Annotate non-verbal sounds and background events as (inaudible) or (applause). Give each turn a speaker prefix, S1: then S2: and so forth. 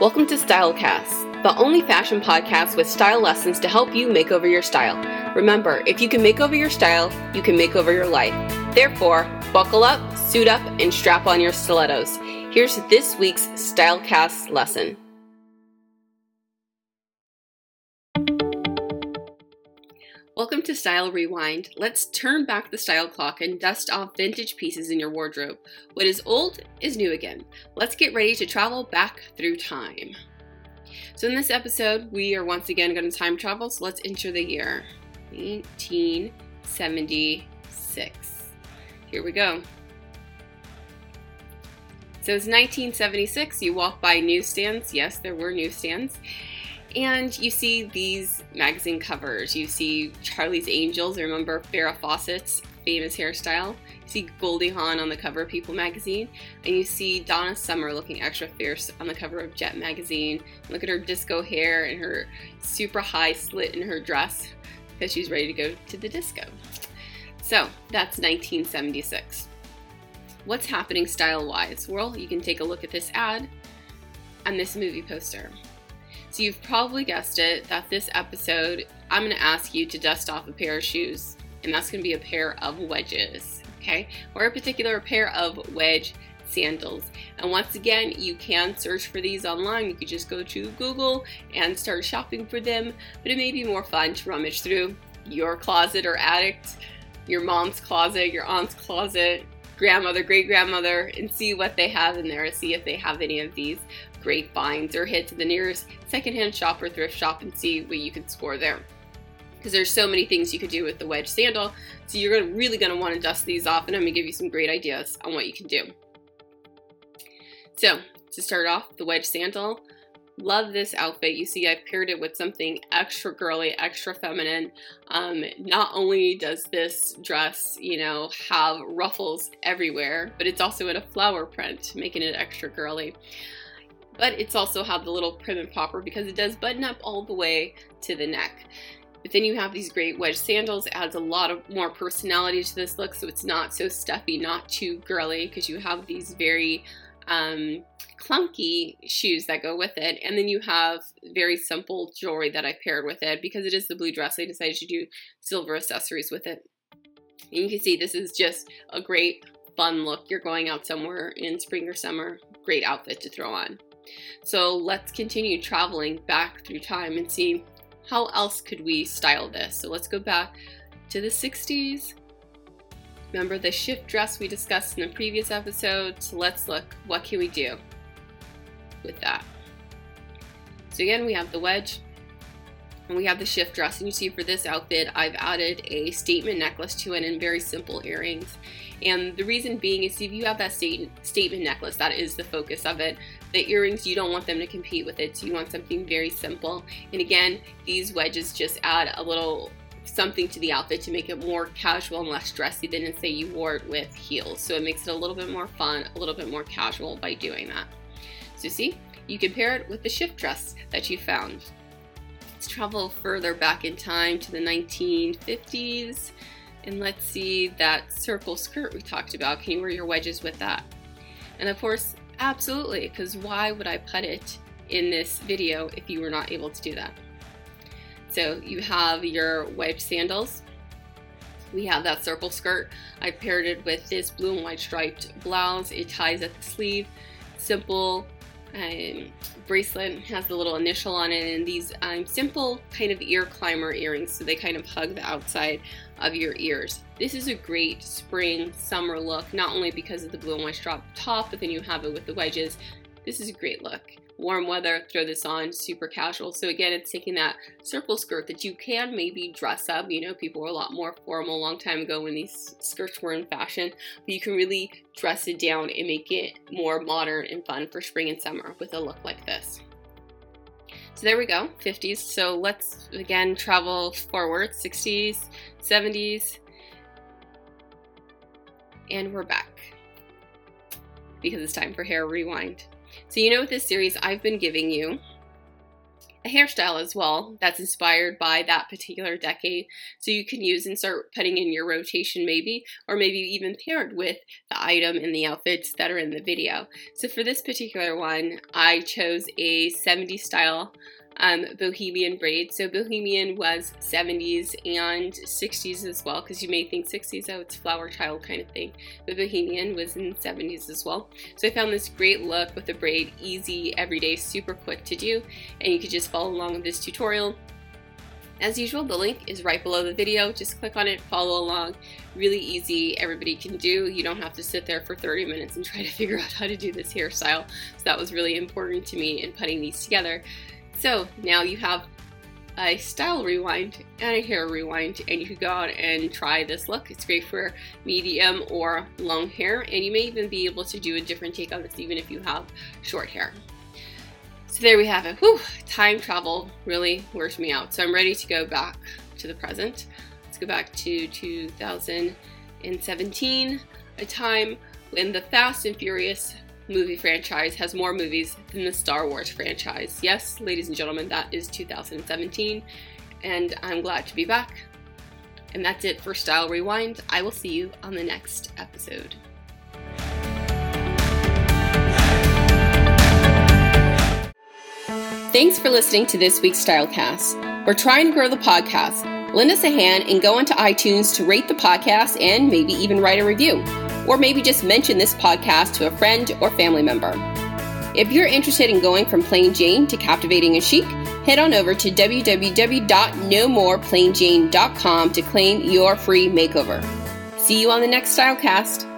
S1: Welcome to Stylecast, the only fashion podcast with style lessons to help you make over your style. Remember, if you can make over your style, you can make over your life. Therefore, buckle up, suit up, and strap on your stilettos. Here's this week's Stylecast lesson. Welcome to Style Rewind. Let's turn back the style clock and dust off vintage pieces in your wardrobe. What is old is new again. Let's get ready to travel back through time. So, in this episode, we are once again going to time travel. So, let's enter the year 1876. Here we go. So, it's 1976. You walk by newsstands. Yes, there were newsstands and you see these magazine covers. You see Charlie's Angels, remember Farrah Fawcett's famous hairstyle. You see Goldie Hawn on the cover of People magazine, and you see Donna Summer looking extra fierce on the cover of Jet magazine. Look at her disco hair and her super high slit in her dress because she's ready to go to the disco. So that's 1976. What's happening style wise? Well, you can take a look at this ad and this movie poster. So you've probably guessed it that this episode, I'm going to ask you to dust off a pair of shoes, and that's going to be a pair of wedges, okay? Or a particular pair of wedge sandals. And once again, you can search for these online. You could just go to Google and start shopping for them, but it may be more fun to rummage through your closet or attic, your mom's closet, your aunt's closet, grandmother, great grandmother, and see what they have in there, see if they have any of these great finds, or head to the nearest secondhand shop or thrift shop and see what you can score there. Because there's so many things you could do with the wedge sandal, so you're gonna, really going to want to dust these off, and I'm going to give you some great ideas on what you can do. So, to start off, the wedge sandal, Love this outfit. You see, I paired it with something extra girly, extra feminine. Um, not only does this dress, you know, have ruffles everywhere, but it's also in a flower print, making it extra girly. But it's also have the little prim and proper because it does button up all the way to the neck. But then you have these great wedge sandals, adds a lot of more personality to this look, so it's not so stuffy, not too girly, because you have these very um, clunky shoes that go with it. And then you have very simple jewelry that I paired with it. Because it is the blue dress, I decided to do silver accessories with it. And you can see this is just a great fun look. You're going out somewhere in spring or summer, great outfit to throw on. So let's continue traveling back through time and see how else could we style this. So let's go back to the 60s Remember the shift dress we discussed in the previous episode? So let's look, what can we do with that? So again, we have the wedge and we have the shift dress. And you see for this outfit, I've added a statement necklace to it and very simple earrings. And the reason being is if you have that state, statement necklace, that is the focus of it. The earrings, you don't want them to compete with it. So you want something very simple. And again, these wedges just add a little something to the outfit to make it more casual and less dressy than if say you wore it with heels. So it makes it a little bit more fun, a little bit more casual by doing that. So see, you can pair it with the shift dress that you found. Let's travel further back in time to the 1950s and let's see that circle skirt we talked about. Can you wear your wedges with that? And of course, absolutely, because why would I put it in this video if you were not able to do that? So you have your wedge sandals. We have that circle skirt. I paired it with this blue and white striped blouse. It ties at the sleeve. Simple um, bracelet has the little initial on it and these um, simple kind of ear climber earrings so they kind of hug the outside of your ears. This is a great spring summer look not only because of the blue and white strap top but then you have it with the wedges. This is a great look warm weather, throw this on, super casual. So again, it's taking that circle skirt that you can maybe dress up. You know, people were a lot more formal a long time ago when these skirts were in fashion, but you can really dress it down and make it more modern and fun for spring and summer with a look like this. So there we go, 50s. So let's again travel forward, 60s, 70s, and we're back because it's time for hair rewind. So, you know, with this series, I've been giving you a hairstyle as well that's inspired by that particular decade. So you can use and start putting in your rotation maybe, or maybe even paired with the item in the outfits that are in the video. So for this particular one, I chose a 70s style um, bohemian braid. So bohemian was 70s and 60s as well, because you may think 60s, oh, it's flower child kind of thing. But bohemian was in 70s as well. So I found this great look with a braid, easy, everyday, super quick to do, and you could just follow along with this tutorial. As usual, the link is right below the video. Just click on it, follow along. Really easy, everybody can do. You don't have to sit there for 30 minutes and try to (laughs) figure out how to do this hairstyle. So that was really important to me in putting these together. So now you have a style rewind and a hair rewind and you can go out and try this look. It's great for medium or long hair and you may even be able to do a different take on this even if you have short hair. So there we have it. Whew, time travel really wears me out. So I'm ready to go back to the present. Let's go back to 2017, a time when the Fast and Furious movie franchise has more movies than the Star Wars franchise. Yes, ladies and gentlemen, that is 2017, and I'm glad to be back. And that's it for Style Rewind. I will see you on the next episode. Thanks for listening to this week's Stylecast. We're trying to grow the podcast. Lend us a hand and go into iTunes to rate the podcast and maybe even write a review or maybe just mention this podcast to a friend or family member. If you're interested in going from plain Jane to captivating and chic, head on over to www.nomoreplainjane.com to claim your free makeover. See you on the next Stylecast.